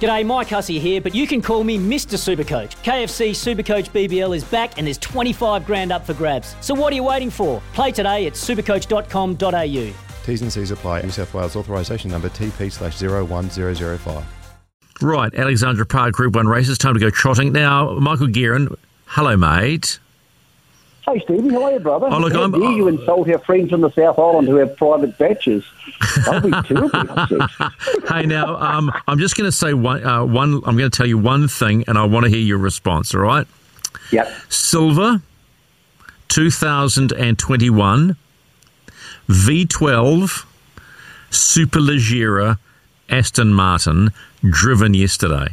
G'day, Mike Hussey here, but you can call me Mr. Supercoach. KFC Supercoach BBL is back and there's 25 grand up for grabs. So what are you waiting for? Play today at supercoach.com.au. T's and C's apply. New South Wales authorisation number TP slash 01005. Right, Alexandra Park Group 1 races. Time to go trotting. Now, Michael Guerin, hello, mate. Hey, Stevie, how are you, brother? Oh, look, How I'm- dare you insult our friends in the South Island who have private baches. I'll be terribly upset. hey, now, um, I'm just going to say one, uh, one, I'm going to tell you one thing and I want to hear your response, all right? Yep. Silver, 2021, V12, Superleggera, Aston Martin, driven yesterday.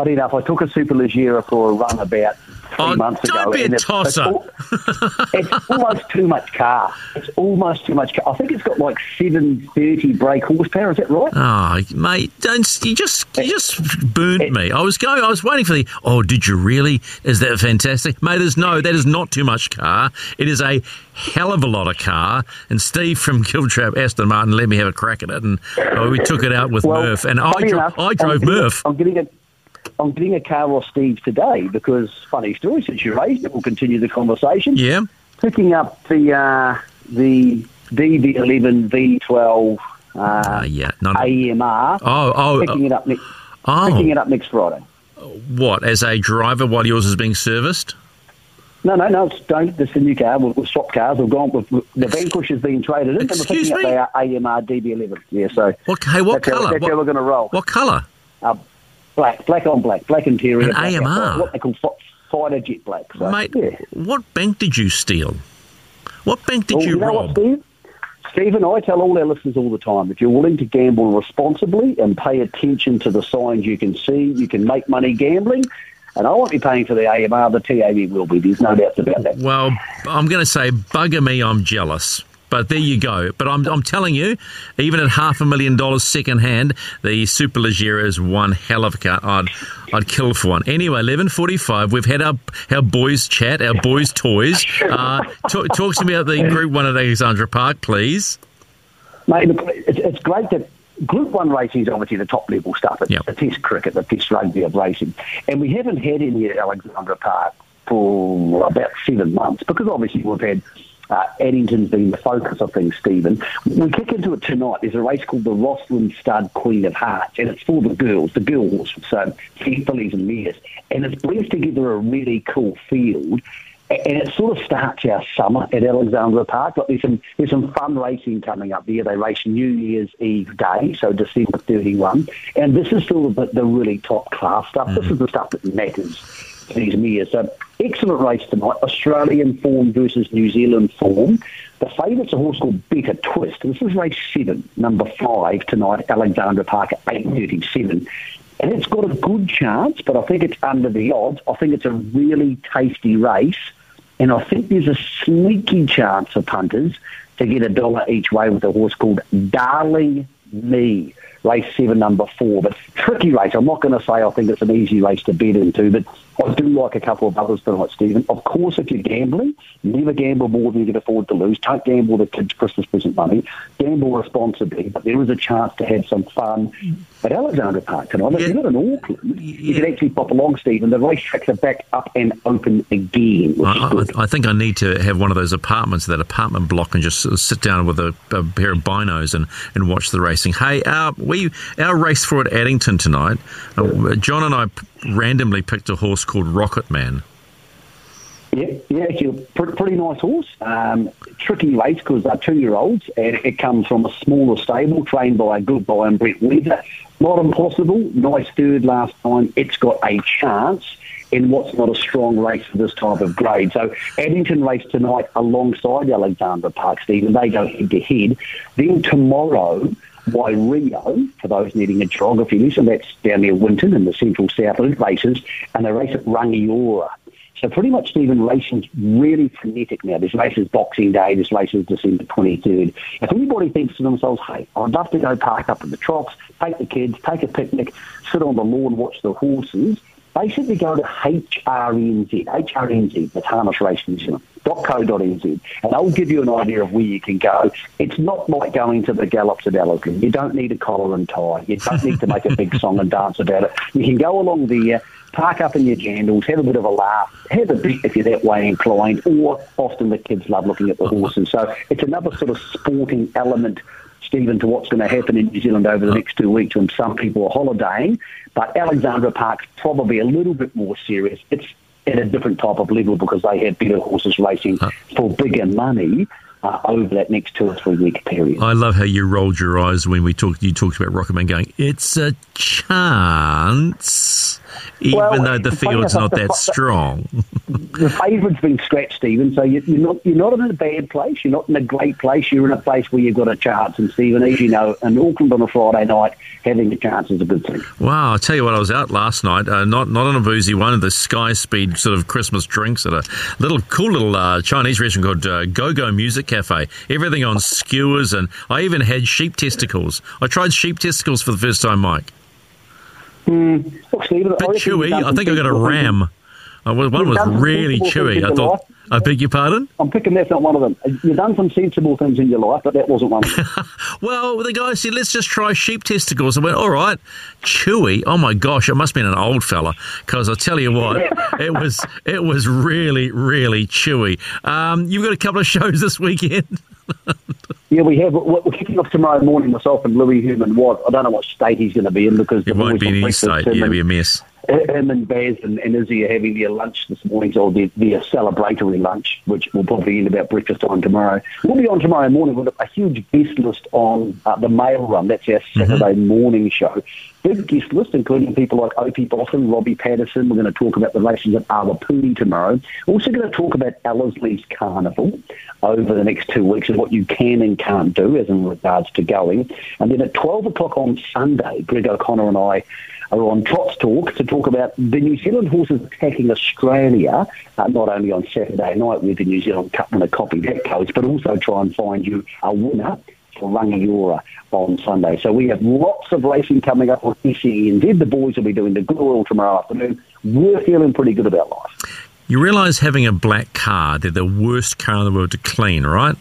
Funny enough, I took a Superleggera for a run about three Oh, months don't ago. be a tosser. It's, it's almost too much car. It's almost too much car. I think it's got like 730 brake horsepower. Is that right? Oh, mate, don't you just you just burnt me. I was going, I was waiting for the. Oh, did you really? Is that fantastic, mate? There's no, that is not too much car. It is a hell of a lot of car. And Steve from Giltrap Aston Martin let me have a crack at it, and oh, we took it out with Well, Murph, and I, dro- enough, I I'm drove getting Murph. I'm getting a. I'm getting a car off Steve today because funny story. Since you raised it, we'll continue the conversation. Yeah, picking up the uh, the DB11 V12 uh, uh, yeah. AMR. Oh, oh, picking it up next. oh, Picking it up next Friday. what? As a driver, while yours is being serviced? No, no, no. It's, don't. This is a new car. We've, we've swapped cars. We've gone. We've, the Vanquish has been traded in, and we're Excuse picking me? up our AMR DB11. Yeah. So What? Hey, what that's how, colour? that's What, how we're going to roll. what colour? Uh, black, black on black, black interior. An black AMR? What they call fighter jet black. So, Mate, yeah. what bank did you steal? What bank did Well, you, you know rob? what, Steve? Steve I tell all our listeners all the time, if you're willing to gamble responsibly and pay attention to the signs you can see, you can make money gambling. And I won't be paying for the AMR, the TAB will be. There's no doubt about that. Well, I'm going to say, bugger me, I'm jealous. But there you go. But I'm, I'm telling you, even at half a million dollars second hand, the Superleggera is one hell of a car. I'd, I'd kill for one. Anyway, 11.45, we've had our, our boys chat, our boys' toys. Uh, talk, talk to me about the Group 1 at Alexandra Park, please. Mate, look, it's, it's great that Group 1 racing is obviously the top level stuff. It's Yep. the test cricket, the test rugby of racing. And we haven't had any at Alexandra Park for about seven months because obviously we've had uh, Addington's been the focus of things, Stephen. We kick into it tonight. There's a race called the Roslyn Stud Queen of Hearts, and it's for the girls, the girls, so fillies and mares. And it brings together a really cool field and it sort of starts our summer at Alexandra Park. Like there's some there's some fun racing coming up there. They race New Year's Eve Day, so December 31, and this is sort of the, the really top class stuff. This is the stuff that matters for these mares. So excellent race tonight. Australian form versus New Zealand form. The favourite's a horse called Better Twist. This is race seven, number five tonight, Alexandra Park at 8:37. And it's got a good chance, but I think it's under the odds. I think it's a really tasty race. And I think there's a sneaky chance for punters to get a dollar each way with a horse called Darling Me, race seven, number four. But tricky race. I'm not going to say I think it's an easy race to bet into, but I do like a couple of others tonight, Stephen. Of course, if you're gambling, never gamble more than you can afford to lose. Don't gamble the kids' Christmas present money. Gamble responsibly, but there is a chance to have some fun at Alexandra Park tonight. If Yeah. you're not in Auckland, you can actually pop along, Stephen. The racetracks are back up and open again, I. I, I think I need to have one of those apartments, that apartment block, and just sit down with a, a pair of binos and, and watch the racing. Hey, our, we our race for at Addington tonight, uh, John and I p- randomly picked a horse called Rocket Man. Yeah, yeah, pr- pretty nice horse. Um, tricky race because they're two-year-olds, and it comes from a smaller stable trained by a good boy and Brett Weaver. Not impossible. Nice third last time. It's got a chance in what's not a strong race for this type of grade. So Addington race tonight alongside Alexandra Park, Stephen. They go head-to-head. Then tomorrow... Rio for those needing a geography lesson. That's down near Winton in the central southland races, and they race at Rangiora. So pretty much Stephen racing's really frenetic now. This race is Boxing Day, this race is December 23rd. If anybody thinks to themselves, hey, I'd love to go park up in the troughs, take the kids, take a picnic, sit on the lawn, watch the horses, basically go to HRNZ, HRNZ, the Harness Race Zealand, .co.nz, and they'll give you an idea of where you can go. It's not like going to the gallops at Ellerslie. You don't need a collar and tie. You don't need to make a big song and dance about it. You can go along there, park up in your jandals, have a bit of a laugh, have a bit if you're that way inclined, or often the kids love looking at the horses. So it's another sort of sporting element Stephen, to what's going to happen in New Zealand over the next two weeks when some people are holidaying. But Alexandra Park's probably a little bit more serious. It's at a different type of level because they have better horses racing for bigger money. Uh, over that next two or three week period. I love how you rolled your eyes when we talked. You talked about Rocketman going. It's a chance, even well, though the field's not that strong. the favourite's been scratched, Stephen. So you, are not you're not in a bad place. You're not in a great place. You're in a place where you've got a chance. And Stephen, as you know, in Auckland on a Friday night, having a chance is a good thing. Wow! I'll tell you what, I was out last night. Uh, not not on a boozy one of the Sky Speed sort of Christmas drinks at a little cool little uh, Chinese restaurant called uh, Go Go Music Cafe. Everything on skewers, and I even had sheep testicles. I tried sheep testicles for the first time, Mike. Mm, Bit chewy. I think I got a ram. Uh, one was really chewy. I thought. I beg your pardon? I'm picking that's not one of them. You've done some sensible things in your life, but that wasn't one of them. well, the guy said, let's just try sheep testicles. I went, all right, chewy. Oh my gosh, it must have been an old fella because I tell you what, it was it was really, really chewy. Um, you've got a couple of shows this weekend. yeah, we have. We're kicking off tomorrow morning, myself and Louis Human What I don't know what state he's going to be in because it won't be in any state. Yeah, it'll be a mess him and Baz and, and Izzy are having their lunch this morning, so their, their celebratory lunch, which will probably end about breakfast time tomorrow. We'll be on tomorrow morning with a huge guest list on uh, the mail run. That's our Saturday mm-hmm. morning show. Big guest list, including people like Opie Bosson, Robbie Patterson. We're going to talk about the races at Awapuni tomorrow. We're also going to talk about Ellerslie's Carnival over the next two weeks and what you can and can't do as in regards to going. And then at 12 o'clock on Sunday, Greg O'Connor and I are on Trots Talk to talk about the New Zealand horses attacking Australia, uh, not only on Saturday night with the New Zealand Cup winner copy that coach, but also try and find you a winner for Rangiora on Sunday. So we have lots of racing coming up on SENZ. The boys will be doing the good oil tomorrow afternoon. We're feeling pretty good about life. You realise having a black car, they're the worst car in the world to clean, right?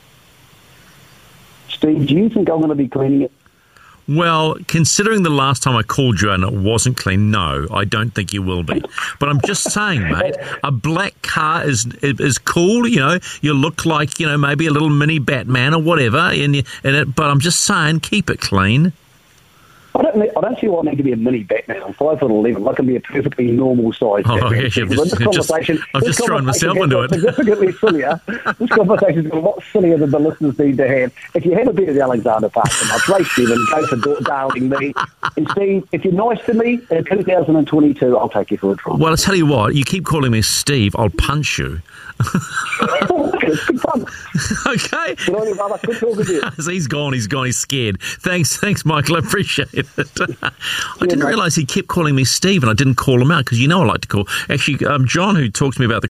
Steve, do you think I'm going to be cleaning it well, considering the last time I called you and it wasn't clean, no, I don't think you will be. But I'm just saying, mate, a black car is is cool. You know, you look like you know maybe a little mini Batman or whatever in, in it. But I'm just saying, keep it clean. I don't, I don't see why I need to be a mini Batman. I'm five foot eleven. I can be a perfectly normal size. Oh, Batman. yeah, just, this conversation, just, I've just thrown myself into it. Significantly sillier. this conversation is a lot sillier than the listeners need to have. If you have a bit of Alexandra Park, I'll trace Stephen, go for darling me. And Steve, if you're nice to me in 2022, I'll take you for a try. Well, I'll tell you what. You keep calling me Steve, I'll punch you. it's good fun. Okay. Good on you, brother. Good talking to you. he's gone. He's gone. He's scared. Thanks, thanks, Michael. I appreciate it. I didn't realise he kept calling me Steve, and I didn't call him out because you know I like to call. Actually, um, John, who talks to me about the